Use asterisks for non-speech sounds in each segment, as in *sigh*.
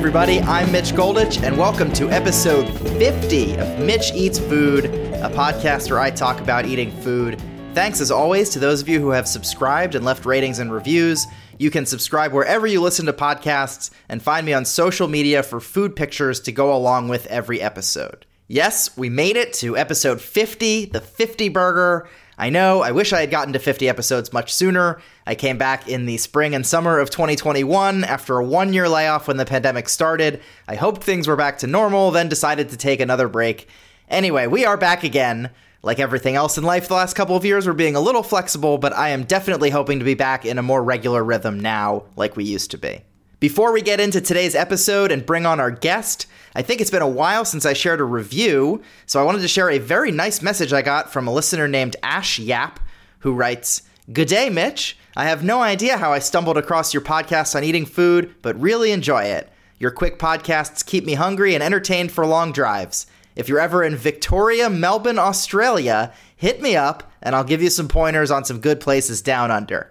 everybody. I'm Mitch Goldich, and welcome to episode 50 of Mitch Eats Food, a podcast where I talk about eating food. Thanks, as always, to those of you who have subscribed and left ratings and reviews. You can subscribe wherever you listen to podcasts and find me on social media for food pictures to go along with every episode. Yes, we made it to episode 50, the 50 burger. I know, I wish I had gotten to 50 episodes much sooner. I came back in the spring and summer of 2021 after a one year layoff when the pandemic started. I hoped things were back to normal, then decided to take another break. Anyway, we are back again. Like everything else in life the last couple of years, we're being a little flexible, but I am definitely hoping to be back in a more regular rhythm now, like we used to be. Before we get into today's episode and bring on our guest, I think it's been a while since I shared a review, so I wanted to share a very nice message I got from a listener named Ash Yap, who writes Good day, Mitch. I have no idea how I stumbled across your podcast on eating food, but really enjoy it. Your quick podcasts keep me hungry and entertained for long drives. If you're ever in Victoria, Melbourne, Australia, hit me up and I'll give you some pointers on some good places down under.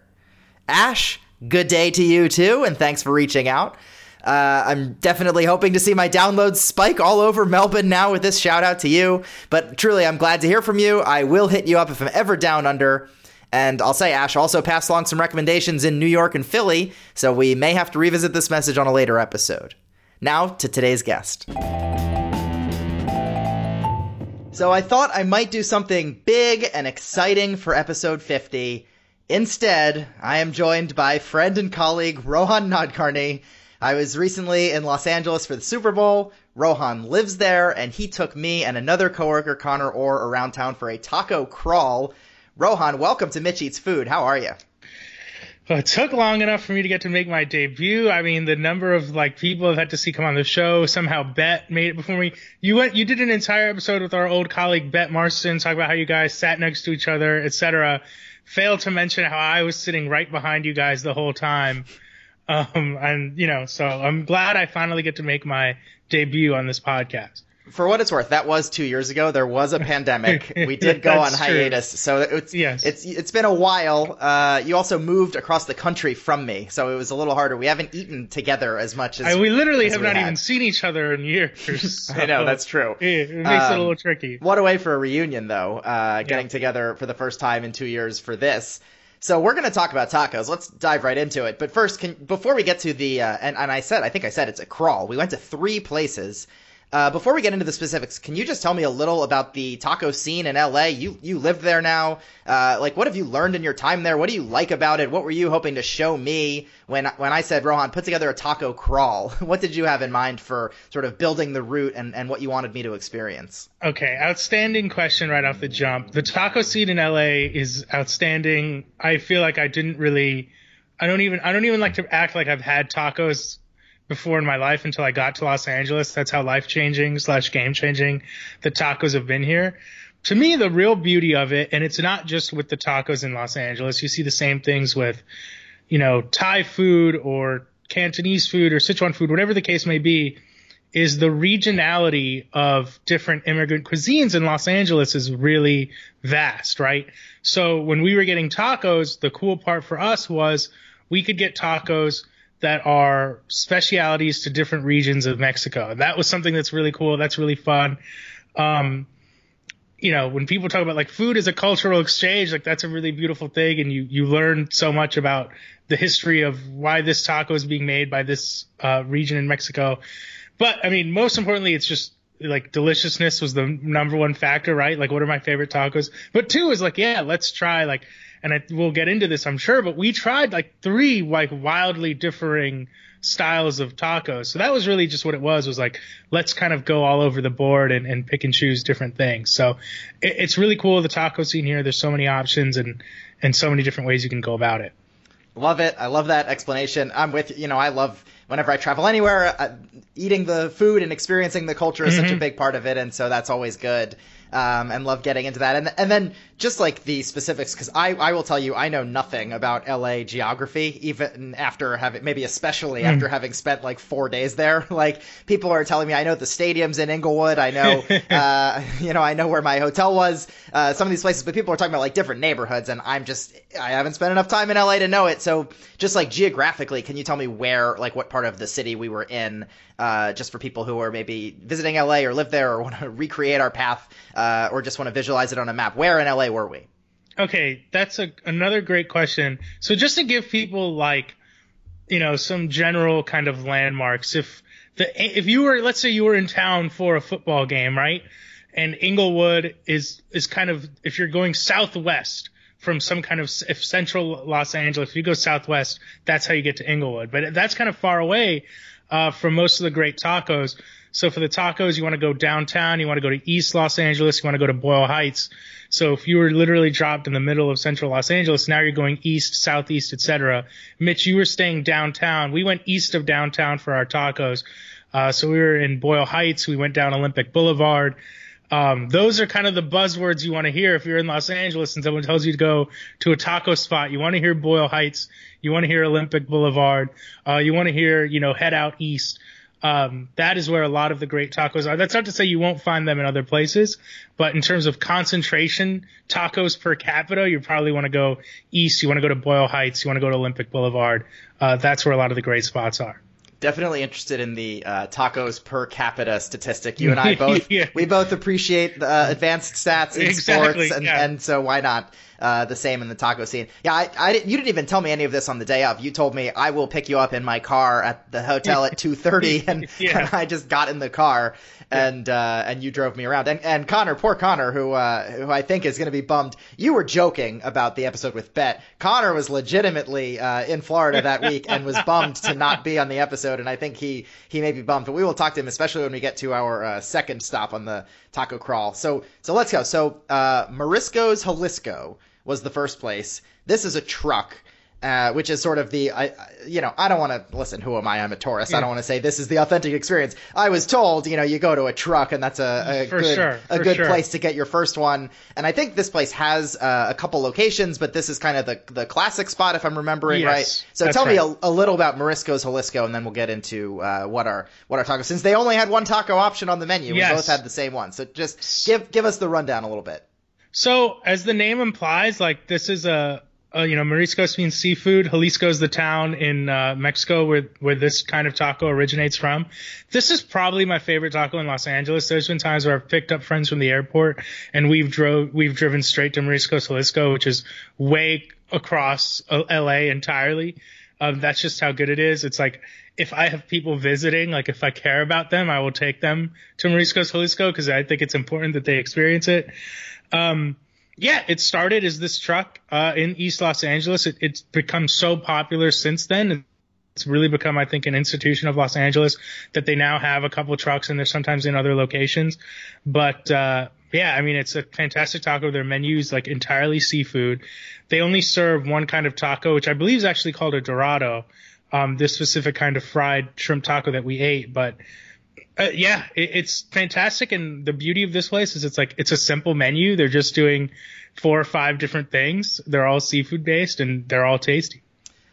Ash, good day to you too, and thanks for reaching out. Uh, I'm definitely hoping to see my downloads spike all over Melbourne now with this shout out to you. But truly, I'm glad to hear from you. I will hit you up if I'm ever down under. And I'll say Ash also passed along some recommendations in New York and Philly, so we may have to revisit this message on a later episode. Now to today's guest. So I thought I might do something big and exciting for episode 50. Instead, I am joined by friend and colleague Rohan Nadkarni. I was recently in Los Angeles for the Super Bowl. Rohan lives there, and he took me and another coworker, Connor Orr, around town for a taco crawl. Rohan, welcome to Mitch Eats Food. How are you? Well, it took long enough for me to get to make my debut. I mean, the number of like people I've had to see come on the show. Somehow, Bet made it before me. You went, you did an entire episode with our old colleague Bet Marston, talk about how you guys sat next to each other, etc. Failed to mention how I was sitting right behind you guys the whole time. Um, and you know, so I'm glad I finally get to make my debut on this podcast for what it's worth, that was two years ago. There was a pandemic. *laughs* We did go on hiatus, true. so it's yes. it's it's been a while. Uh, you also moved across the country from me, so it was a little harder. We haven't eaten together as much as I, we literally as have we not had. even seen each other in years. So *laughs* I know that's true. It, makes Um, it a little tricky. What a way for a reunion, though. Uh, getting Yeah. together for the first time in two years for this. So we're going to talk about tacos. Let's dive right into it. But first, can, before we get to the uh, and, and I said I think I said it's a crawl. We went to three places. Uh, before we get into the specifics, can you just tell me a little about the taco scene in LA? You you live there now. Uh, like, what have you learned in your time there? What do you like about it? What were you hoping to show me when when I said Rohan put together a taco crawl? *laughs* What did you have in mind for sort of building the route and, and what you wanted me to experience? Okay, outstanding question right off the jump. The taco scene in LA is outstanding. I feel like I didn't really I don't even I don't even like to act like I've had tacos before in my life until I got to Los Angeles. That's how life changing slash game changing the tacos have been here. To me, the real beauty of it, and it's not just with the tacos in Los Angeles. You see the same things with, you know, Thai food or Cantonese food or Sichuan food, whatever the case may be is the regionality of different immigrant cuisines in Los Angeles is really vast, right? So when we were getting tacos, the cool part for us was we could get tacos that are specialities to different regions of Mexico. And that was something that's really cool. That's really fun. Um, you know, when people talk about like food as a cultural exchange, like that's a really beautiful thing. And you, you learn so much about the history of why this taco is being made by this uh, region in Mexico. But I mean, most importantly, it's just like deliciousness was the number one factor, right? Like, what are my favorite tacos? But two is like, yeah, let's try like, and I, we'll get into this, I'm sure, but we tried like three like wildly differing styles of tacos. So that was really just what it was, was like, let's kind of go all over the board and, and pick and choose different things. So it, it's really cool, the taco scene here. There's so many options and, and so many different ways you can go about it. Love it. I love that explanation. I'm with you. You know, I love whenever I travel anywhere, uh, eating the food and experiencing the culture is such a Mhm. big part of it, and so that's always good. Um, and love getting into that. And and then just like the specifics, because I I will tell you I know nothing about LA geography, even after having maybe especially after Hmm. having spent like four days there. *laughs* Like people are telling me I know the stadiums in Inglewood, I know *laughs* uh, you know I know where my hotel was, uh, some of these places, but people are talking about like different neighborhoods, and I'm just I haven't spent enough time in LA to know it. So just like geographically, can you tell me where like what part of the city we were in? Uh, just for people who are maybe visiting LA or live there or want to *laughs* recreate our path uh, or just want to visualize it on a map. Where in LA were we? Okay, that's a another great question. So just to give people like, you know, some general kind of landmarks. If the if you were let's say you were in town for a football game, right? And Inglewood is is kind of if you're going southwest from some kind of if central Los Angeles, if you go southwest, that's how you get to Inglewood. But that's kind of far away uh, from most of the great tacos. So for the tacos, you want to go downtown, you want to go to East Los Angeles, you want to go to Boyle Heights. So if you were literally dropped in the middle of central Los Angeles, now you're going east, southeast, etc. Mitch, you were staying downtown. We went east of downtown for our tacos. Uh, so we were in Boyle Heights. We went down Olympic Boulevard. Um, those are kind of the buzzwords you want to hear if you're in Los Angeles and someone tells you to go to a taco spot. You want to hear Boyle Heights. You want to hear Olympic Boulevard. Uh, you want to hear, you know, head out east. Um, that is where a lot of the great tacos are. That's not to say you won't find them in other places, but in terms of concentration, tacos per capita, you probably want to go east. You want to go to Boyle Heights. You want to go to Olympic Boulevard. Uh, that's where a lot of the great spots are. Definitely interested in the uh, tacos per capita statistic. You and I both *laughs* Yeah. we both appreciate the uh, advanced stats in Exactly, sports, and, yeah. and so why not uh, the same in the taco scene? Yeah, I, I didn't- you didn't even tell me any of this on the day of. You told me I will pick you up in my car at the hotel at *laughs* two thirty, *laughs* and, Yeah. and *laughs* I just got in the car and uh, and you drove me around. And and Connor, poor Connor, who uh, who I think is going to be bummed. You were joking about the episode with Bet. Connor was legitimately uh, in Florida that week and was bummed to not be on the episode, and I think he he may be bummed. But we will talk to him, especially when we get to our uh, second stop on the taco crawl. So so let's go. So uh, Mariscos Jalisco was the first place. This is a truck. Uh, which is sort of the, I, you know, I don't want to listen. Who am I? I'm a tourist. I don't want to say this is the authentic experience. I was told, you know, you go to a truck and that's a, a For good, sure, a for good sure. place to get your first one. And I think this place has uh, a couple locations, but this is kind of the the classic spot if I'm remembering Yes, right. So tell me a, a little about Mariscos Jalisco, and then we'll get into uh, what our what our tacos. Since they only had one taco option on the menu, we both had the same one. So just give give us the rundown a little bit. So, as the name implies, like this is a, a you know, Mariscos means seafood. Jalisco is the town in uh, Mexico where where this kind of taco originates from. This is probably my favorite taco in Los Angeles. There's been times where I've picked up friends from the airport and we've drove we've driven straight to Mariscos Jalisco, which is way across uh, LA entirely. Um, that's just how good it is. It's like if I have people visiting, like if I care about them, I will take them to Mariscos Jalisco because I think it's important that they experience it. Um, yeah, it started as this truck uh, in East Los Angeles. It, it's become so popular since then. It's really become, I think, an institution of Los Angeles that they now have a couple trucks and they're sometimes in other locations. But uh, yeah, I mean, it's a fantastic taco. Their menu's like entirely seafood. They only serve one kind of taco, which I believe is actually called a Dorado. Um, this specific kind of fried shrimp taco that we ate, but uh, yeah, it, it's fantastic. And the beauty of this place is it's like it's a simple menu. They're just doing four or five different things. They're all seafood based and they're all tasty.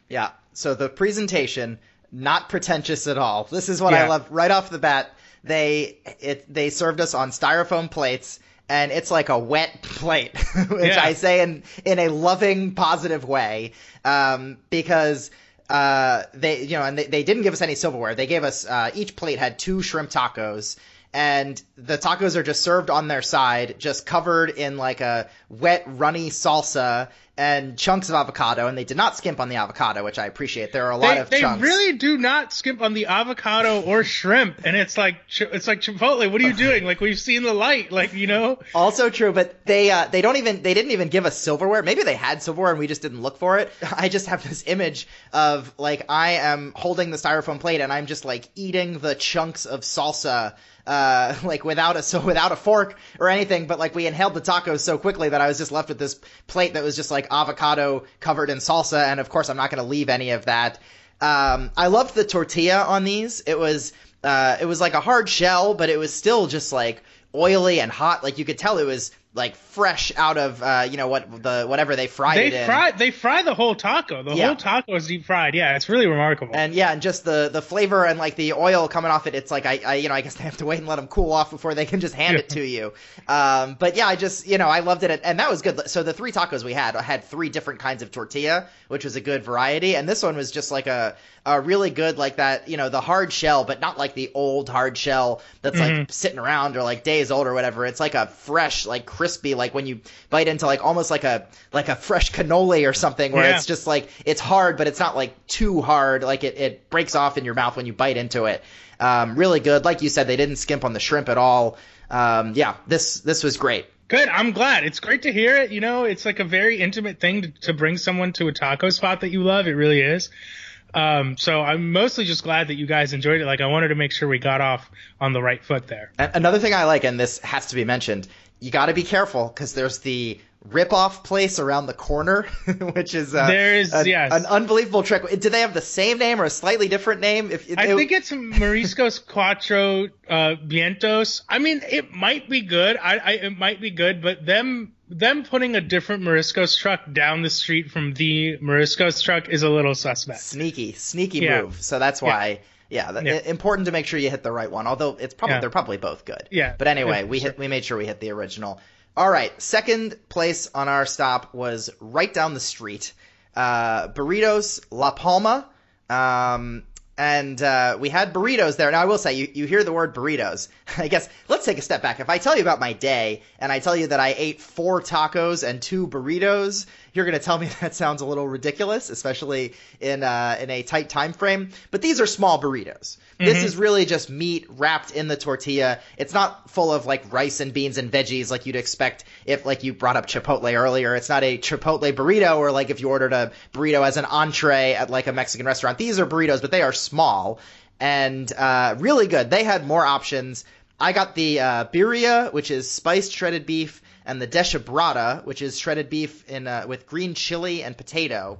Yeah. So the presentation, not pretentious at all. This is what I love right off the bat. They it they served us on styrofoam plates, and it's like a wet plate, *laughs* which Yeah. I say in in a loving, positive way, um, because. Uh, they, you know, and they, they didn't give us any silverware. They gave us, uh, each plate had two shrimp tacos, and the tacos are just served on their side, just covered in like a wet, runny salsa and chunks of avocado. And they did not skimp on the avocado, which I appreciate. There are a lot They, of they chunks. really do not skimp on the avocado or shrimp, and it's like it's like Chipotle. What are you doing? Like we've seen the light, like you know. Also true, but they uh, they don't even they didn't even give us silverware. Maybe they had silverware and we just didn't look for it. *laughs* I just have this image of like I am holding the styrofoam plate and I'm just like eating the chunks of salsa uh, *laughs* like without a so without a fork or anything, but like we inhaled the tacos so quickly that I was just left with this plate that was just like avocado covered in salsa, and of course I'm not going to leave any of that. Um, I loved the tortilla on these. It was uh, it was like a hard shell, but it was still just like oily and hot. Like you could tell it was like fresh out of uh, you know what the whatever they fried they it in. fry they fry the whole taco. The Yeah. whole taco is deep fried. Yeah, it's really remarkable. And yeah, and just the the flavor and like the oil coming off it, it's like I, I you know I guess *laughs* they have to wait and let them cool off before they can just hand it to you. Um, but yeah, I just you know I loved it, and that was good. So the three tacos we had had three different kinds of tortilla, which was a good variety, and this one was just like a a really good like that you know the hard shell, but not like the old hard shell that's like sitting around or like days old or whatever. It's like a fresh like crispy like when you bite into like almost like a like a fresh cannoli or something where Yeah. it's just like it's hard, but it's not like too hard. Like it, it breaks off in your mouth when you bite into it. Um, really good. Like you said, they didn't skimp on the shrimp at all. Um, yeah, this this was great. Good. I'm glad. It's great to hear it. You know, it's like a very intimate thing to, to bring someone to a taco spot that you love. It really is. Um, so I'm mostly just glad that you guys enjoyed it. Like I wanted to make sure we got off on the right foot there. A- Another thing I like, and this has to be mentioned, you got to be careful because there's the rip-off place around the corner, *laughs* which is uh, There is- an, yes. an unbelievable trick. Do they have the same name or a slightly different name? If I it- think it's Mariscos *laughs* Cuatro uh, Vientos. I mean, it might be good. I, I it might be good, but them them putting a different Mariscos truck down the street from the Mariscos truck is a little suspect. sneaky, sneaky Yeah. move. So that's why. Yeah, th- Yeah. important to make sure you hit the right one. Although it's probably Yeah. they're probably both good. Yeah. But anyway, Yeah, we sure. hit we made sure we hit the original. All right, second place on our stop was right down the street. Uh, burritos La Palma. Um, and uh, we had burritos there. Now, I will say, you, you hear the word burritos. *laughs* I guess let's take a step back. If I tell you about my day and I tell you that I ate four tacos and two burritos, you're going to tell me *laughs* that sounds a little ridiculous, especially in uh, in a tight time frame. But these are small burritos. This is really just meat wrapped in the tortilla. It's not full of like rice and beans and veggies like you'd expect if like you brought up Chipotle earlier. It's not a Chipotle burrito or like if you ordered a burrito as an entree at like a Mexican restaurant. These are burritos, but they are small and uh, really good. They had more options. I got the uh, birria, which is spiced shredded beef, and the deshebrada, which is shredded beef in uh, with green chili and potato.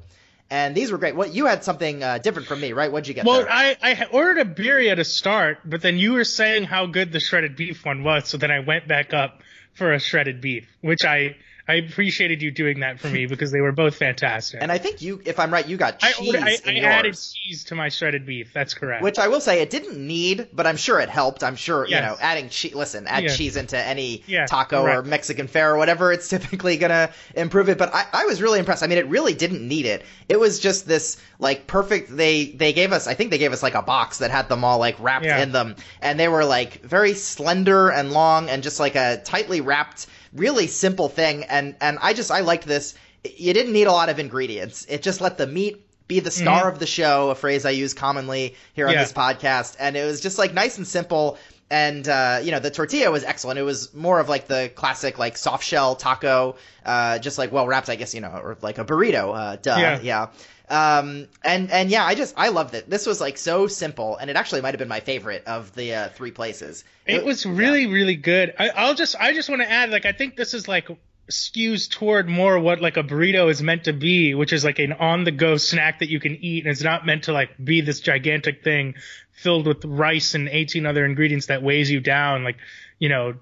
And these were great. What you had something uh, different from me, right? What'd you get? Well, there? I, I ordered a birria to start, but then you were saying how good the shredded beef one was, so then I went back up for a shredded beef, which I I appreciated you doing that for me *laughs* because they were both fantastic. And I think you, if I'm right, you got I, cheese I, I yours. added cheese to my shredded beef. That's correct. Which I will say it didn't need, but I'm sure it helped. I'm sure you know adding cheese. Listen, add cheese into any Yeah, taco or. Mexican fare or whatever. It's *laughs* typically gonna improve it. But I, I was really impressed. I mean, it really didn't need it. It was just this like perfect. They they gave us. I think they gave us like a box that had them all like wrapped Yeah. in them, and they were like very slender and long and just like a tightly wrapped, really simple thing. And and I just I liked this. You didn't need a lot of ingredients. It just let the meat be the star of the show, a phrase I use commonly here on Yeah. this podcast. And it was just like nice and simple. And uh, you know the tortilla was excellent. It was more of like the classic like soft shell taco, uh, just like well wrapped, I guess you know, or like a burrito. Uh, duh, Yeah. yeah. Um, and and yeah, I just I loved it. This was like so simple, and it actually might have been my favorite of the uh, three places. It was really, really good. I, I'll just, I just want to add, like, I think this is like skews toward more what like a burrito is meant to be, which is like an on-the-go snack that you can eat, and it's not meant to like be this gigantic thing filled with rice and 18 other ingredients that weighs you down. Like, you know,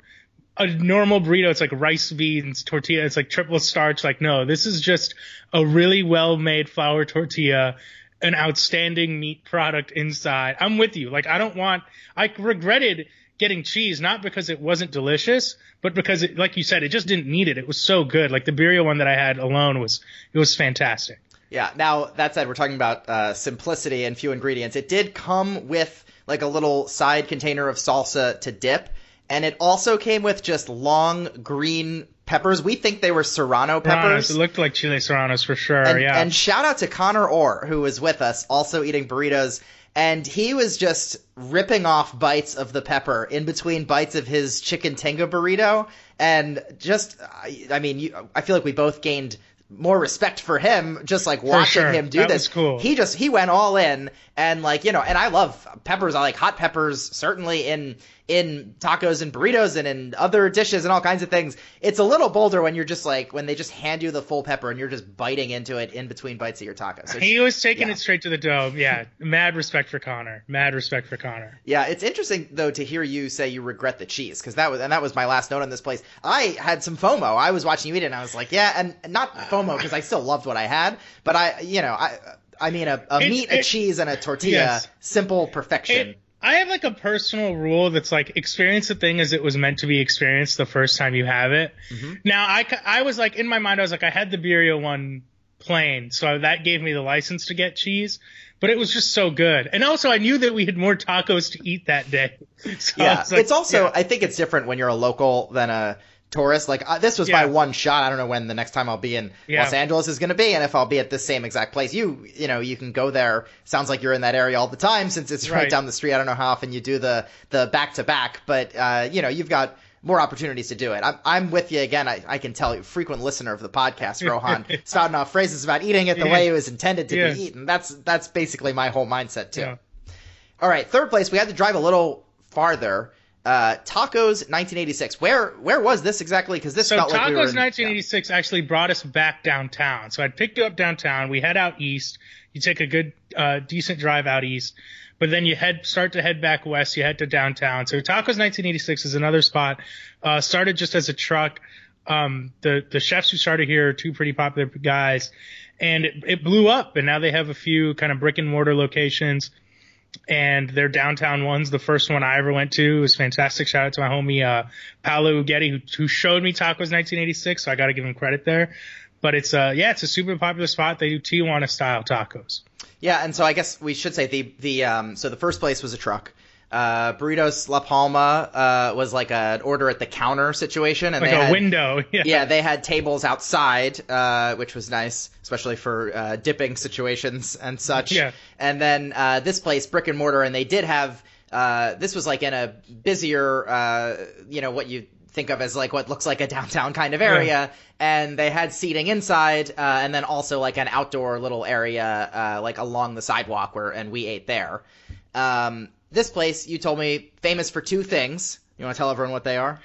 a normal burrito, it's like rice, beans, tortilla, it's like triple starch. Like, no, this is just a really well-made flour tortilla, an outstanding meat product inside. I'm with you. Like, I don't want, I regretted getting cheese, not because it wasn't delicious, but because it, like you said, it just didn't need it. It was so good. Like the birria one that I had alone was, it was fantastic. Yeah. Now that said, we're talking about uh, simplicity and few ingredients. It did come with like a little side container of salsa to dip, and it also came with just long green peppers. We think they were serrano peppers. Serranos, it looked like chile serranos for sure. And, yeah. and shout out to Connor Orr, who was with us, also eating burritos. And he was just ripping off bites of the pepper in between bites of his chicken tinga burrito. And just, I, I mean, you, I feel like we both gained more respect for him just like watching sure. him do That this. cool. He just he went all in and like you know and I love peppers. I like hot peppers certainly in in tacos and burritos and in other dishes and all kinds of things. It's a little bolder when you're just like when they just hand you the full pepper and you're just biting into it in between bites of your taco. So he was taking yeah. it straight to the dome. Yeah, mad respect for Connor. Mad respect for Connor. Yeah, it's interesting though to hear you say you regret the cheese because that was and that was my last note on this place. I had some FOMO. I was watching you eat it and I was like, yeah, and not FOMO because I still loved what I had, but I, you know, I. I mean, a, a meat, it, a cheese, and a tortilla. Yes. Simple perfection. It, I have like a personal rule that's like experience the thing as it was meant to be experienced the first time you have it. Mm-hmm. Now I, I was like in my mind I was like I had the Birria one plain, so that gave me the license to get cheese, but it was just so good. And also I knew that we had more tacos to eat that day. *laughs* So yeah, like, it's also yeah. I think it's different when you're a local than a tourist. Like uh, this was yeah. my one shot. I don't know when the next time I'll be in yeah. Los Angeles is going to be, and if I'll be at the same exact place. You, you know, you can go there. Sounds like you're in that area all the time since it's right, right down the street. I don't know how often you do the the back to back, but uh, you know, you've got more opportunities to do it. I'm, I'm with you again. I, I can tell you, frequent listener of the podcast, Rohan, *laughs* spouting off phrases about eating it the yeah. way it was intended to be eaten. That's that's basically my whole mindset too. All right, third place. We had to drive a little farther. Uh, Tacos 1986. Where where was this exactly? Because this so felt Tacos like we were in, 1986 yeah. actually brought us back downtown. So I'd picked you up downtown. We head out east. You take a good, uh, decent drive out east, but then you head start to head back west. You head to downtown. So Tacos 1986 is another spot. Uh, started just as a truck. Um, the the chefs who started here are two pretty popular guys, and it, it blew up. And now they have a few kind of brick and mortar locations and their downtown ones. The first one I ever went to was fantastic. Shout out to my homie uh, Paolo Uggetti who, who showed me tacos 1986, so I got to give him credit there. But it's uh yeah, it's a super popular spot. They do Tijuana style tacos. Yeah, and so I guess we should say the the um so the first place was a truck. Uh, Burritos La Palma uh, was like an order at the counter situation, and like they a had, window. *laughs* Yeah. yeah, they had tables outside, uh, which was nice, especially for uh, dipping situations and such. Yeah. And then uh, this place, brick and mortar, and they did have. Uh, this was like in a busier, you know, what you think of as like what looks like a downtown kind of area, yeah. and they had seating inside, and then also like an outdoor little area, like along the sidewalk where, and we ate there. Um, this place, you told me, famous for two things. You want to tell everyone what they are?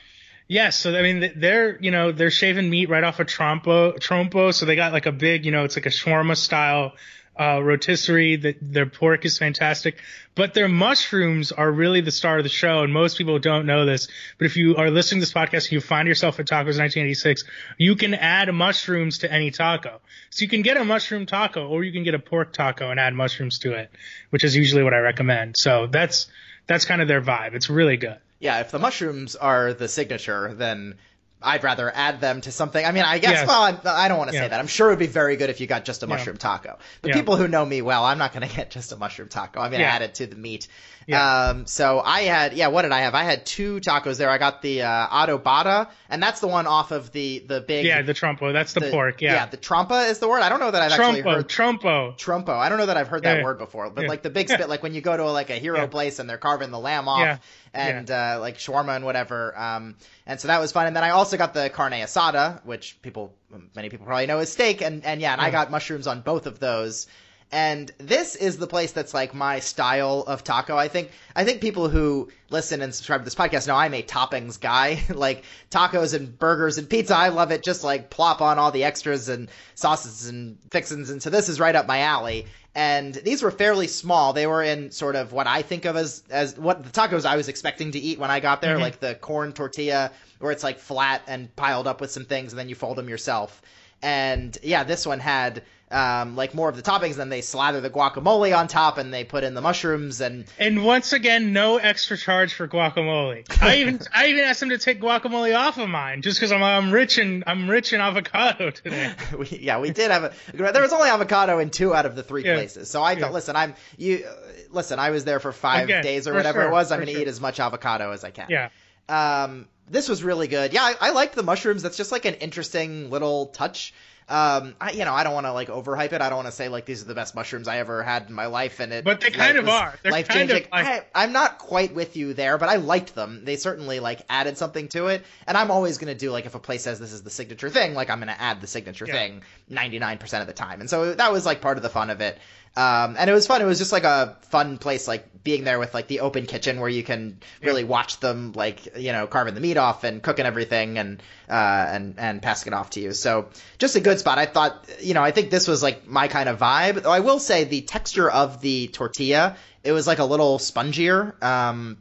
Yes, so I mean they're you know they're shaving meat right off a of trompo trompo, so they got like a big you know it's like a shawarma style uh, rotisserie. That their pork is fantastic, but their mushrooms are really the star of the show, and most people don't know this. But if you are listening to this podcast and you find yourself at Tacos 1986, you can add mushrooms to any taco. So you can get a mushroom taco, or you can get a pork taco and add mushrooms to it, which is usually what I recommend. So that's that's kind of their vibe. It's really good. Yeah, if the mushrooms are the signature, then I'd rather add them to something. I mean, I guess, yes. well, I'm, I do not want to yeah. say that. I'm sure it would be very good if you got just a mushroom yeah. taco. But yeah. people who know me well, I'm not going *laughs* to get just a mushroom taco. I'm going to add it to the meat. Um, so I had, yeah, what did I have? I had two tacos there. I got the uh, adobada, and that's the one off of the the big. Yeah, the trompo. That's the, the pork. Yeah. Yeah, the trompa is the word. I don't know that I've trompo, actually heard. Trompo. Trompo. I don't know that I've heard that word before. But like the big spit, *laughs* like when you go to a, like a hero place and they're carving the lamb off and yeah. uh, like shawarma and whatever. Um, and so that was fun. And then I also got the carne asada, which people, many people probably know is steak. And, and yeah, and yeah. I got mushrooms on both of those. And this is the place that's like my style of taco. I think I think people who listen and subscribe to this podcast know I'm a toppings guy. *laughs* like tacos and burgers and pizza, I love it. Just like plop on all the extras and sauces and fixins. And so this is right up my alley and these were fairly small. They were in sort of what I think of as as what the tacos I was expecting to eat when I got there, mm-hmm. like the corn tortilla, where it's like flat and piled up with some things, and then you fold them yourself. And yeah, this one had um, like more of the toppings. Then they slather the guacamole on top, and they put in the mushrooms. And and once again, no extra charge for guacamole. I even *laughs* I even asked them to take guacamole off of mine just because I'm I'm rich in I'm rich in avocado today. *laughs* we, yeah, we did have a. There was only avocado in two out of the three yeah. places. So I thought, yeah. listen, I'm you. Listen, I was there for five days or whatever sure, it was. I'm going to sure. eat as much avocado as I can. Yeah. Um, this was really good. Yeah, I, I liked the mushrooms. That's just like an interesting little touch. Um, I, you know, I don't want to like overhype it. I don't want to say like these are the best mushrooms I ever had in my life, and it. But they kind like, of are. They're life changing. like- I, I'm not quite with you there, but I liked them. They certainly like added something to it, and I'm always gonna do like if a place says this is the signature thing, like I'm gonna add the signature Yeah. thing 99% of the time, and so that was like part of the fun of it. Um, and it was fun. It was just like a fun place, like being there with like the open kitchen where you can really watch them, like you know, carving the meat off and cooking everything and uh, and and passing it off to you. So just a good spot. I thought, you know, I think this was like my kind of vibe. Though I will say the texture of the tortilla, it was like a little spongier, um,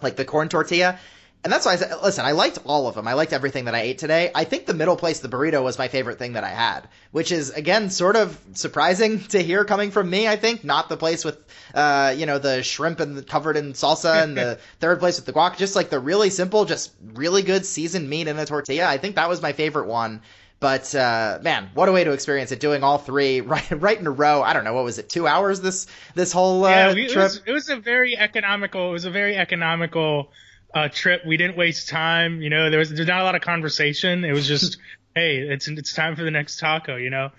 like the corn tortilla. And that's why I said, listen, I liked all of them. I liked everything that I ate today. I think the middle place, the burrito, was my favorite thing that I had, which is, again, sort of surprising *laughs* to hear coming from me, I think. Not the place with, uh, you know, the shrimp and the, covered in salsa and the *laughs* third place with the guac. Just like the really simple, just really good seasoned meat in a tortilla. I think that was my favorite one. But uh, man, what a way to experience it! Doing all three *laughs* right right in a row. I don't know what was it, two hours this this whole uh, yeah, we, it, trip. was, it was a very economical. It was a very economical uh, trip. We didn't waste time. You know, there was there's not a lot of conversation. It was just, *laughs* hey, it's it's time for the next taco. You know,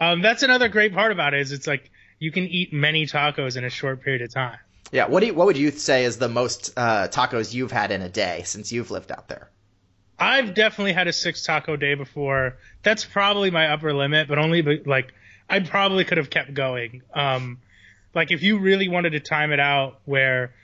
um, that's another great part about it is it's like you can eat many tacos in a short period of time. Yeah, what do you, what would you say is the most uh, tacos you've had in a day since you've lived out there? I've definitely had a six taco day before. That's probably my upper limit, but only but like I probably could have kept going. Um, like if you really wanted to time it out where,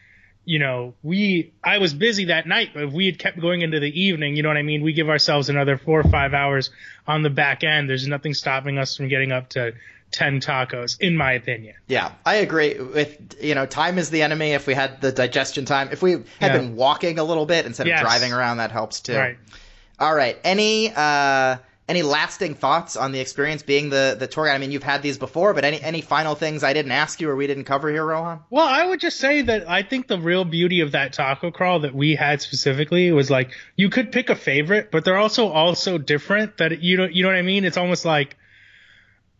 you know, we I was busy that night, but if we had kept going into the evening, you know what I mean, we give ourselves another four or five hours on the back end. There's nothing stopping us from getting up to ten tacos, in my opinion. Yeah, I agree with you know time is the enemy. If we had the digestion time, if we had Yeah. been walking a little bit instead Yes. of driving around, that helps too. Right. All right. Any uh, any lasting thoughts on the experience being the the tour guide? I mean, you've had these before, but any any final things I didn't ask you or we didn't cover here, Rohan? Well, I would just say that I think the real beauty of that taco crawl that we had specifically was like you could pick a favorite, but they're also all so different that you don't you know what I mean? It's almost like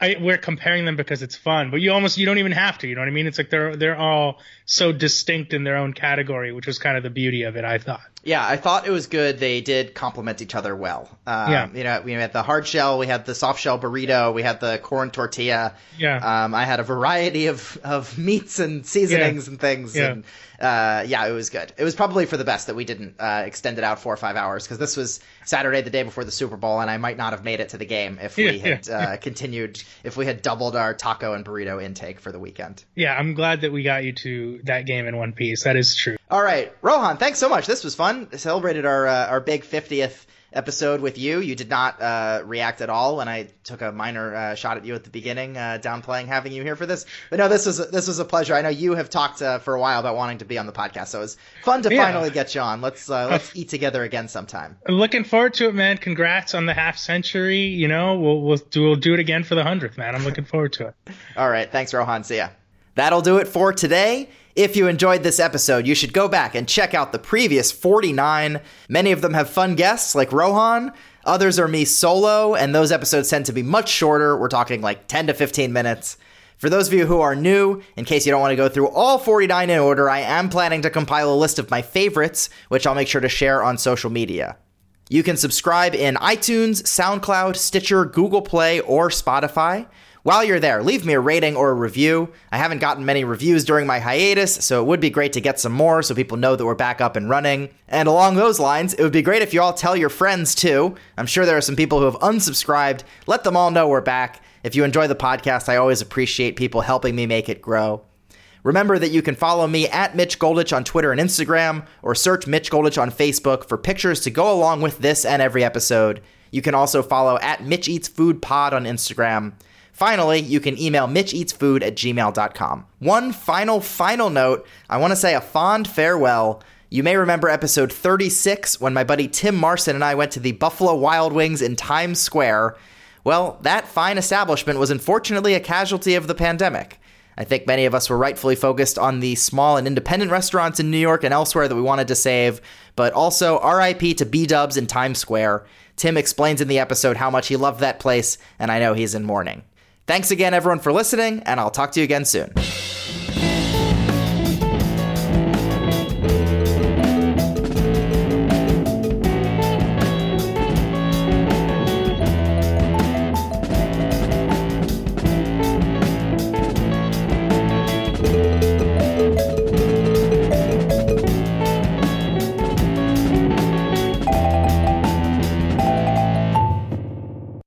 I, we're comparing them because it's fun, but you almost you don't even have to. You know what I mean? It's like they're they're all so distinct in their own category, which was kind of the beauty of it. I thought. Yeah, I thought it was good. They did complement each other well. Um, Yeah. You know, we had the hard shell, we had the soft shell burrito, we had the corn tortilla. Yeah. Um, I had a variety of, of *laughs* meats and seasonings and things. Yeah. And uh, yeah, it was good. It was probably for the best that we didn't uh, extend it out four or five hours because this was Saturday, the day before the Super Bowl, and I might not have made it to the game if we Yeah, had uh, *laughs* continued, if we had doubled our taco and burrito intake for the weekend. Yeah, I'm glad that we got you to that game in one piece. That is true. All right, Rohan, thanks so much. This was fun. Celebrated our uh, our big 50th episode with you. You did not uh, react at all when I took a minor uh, shot at you at the beginning, uh, downplaying having you here for this. But no, this was a, this was a pleasure. I know you have talked uh, for a while about wanting to be on the podcast, so it was fun to Yeah. finally get you on. Let's uh, let's eat together again sometime. I'm looking forward to it, man. Congrats on the half century. You know, we'll we'll do we'll do it again for the hundredth, man. I'm looking forward to it. *laughs* All right. Thanks, Rohan. See ya. That'll do it for today. If you enjoyed this episode, you should go back and check out the previous 49. Many of them have fun guests like Rohan. Others are me solo, and those episodes tend to be much shorter. We're talking like 10 to 15 minutes. For those of you who are new, in case you don't want to go through all 49 in order, I am planning to compile a list of my favorites, which I'll make sure to share on social media. You can subscribe in iTunes, SoundCloud, Stitcher, Google Play, or Spotify. While you're there, leave me a rating or a review. I haven't gotten many reviews during my hiatus, so it would be great to get some more so people know that we're back up and running. And along those lines, it would be great if you all tell your friends too. I'm sure there are some people who have unsubscribed. Let them all know we're back. If you enjoy the podcast, I always appreciate people helping me make it grow. Remember that you can follow me at Mitch Goldich on Twitter and Instagram, or search Mitch Goldich on Facebook for pictures to go along with this and every episode. You can also follow at Mitch Eats Food Pod on Instagram. Finally, you can email mitcheatsfood at gmail.com. One final, final note I want to say a fond farewell. You may remember episode 36 when my buddy Tim Marson and I went to the Buffalo Wild Wings in Times Square. Well, that fine establishment was unfortunately a casualty of the pandemic. I think many of us were rightfully focused on the small and independent restaurants in New York and elsewhere that we wanted to save, but also RIP to B Dubs in Times Square. Tim explains in the episode how much he loved that place, and I know he's in mourning. Thanks again, everyone, for listening, and I'll talk to you again soon.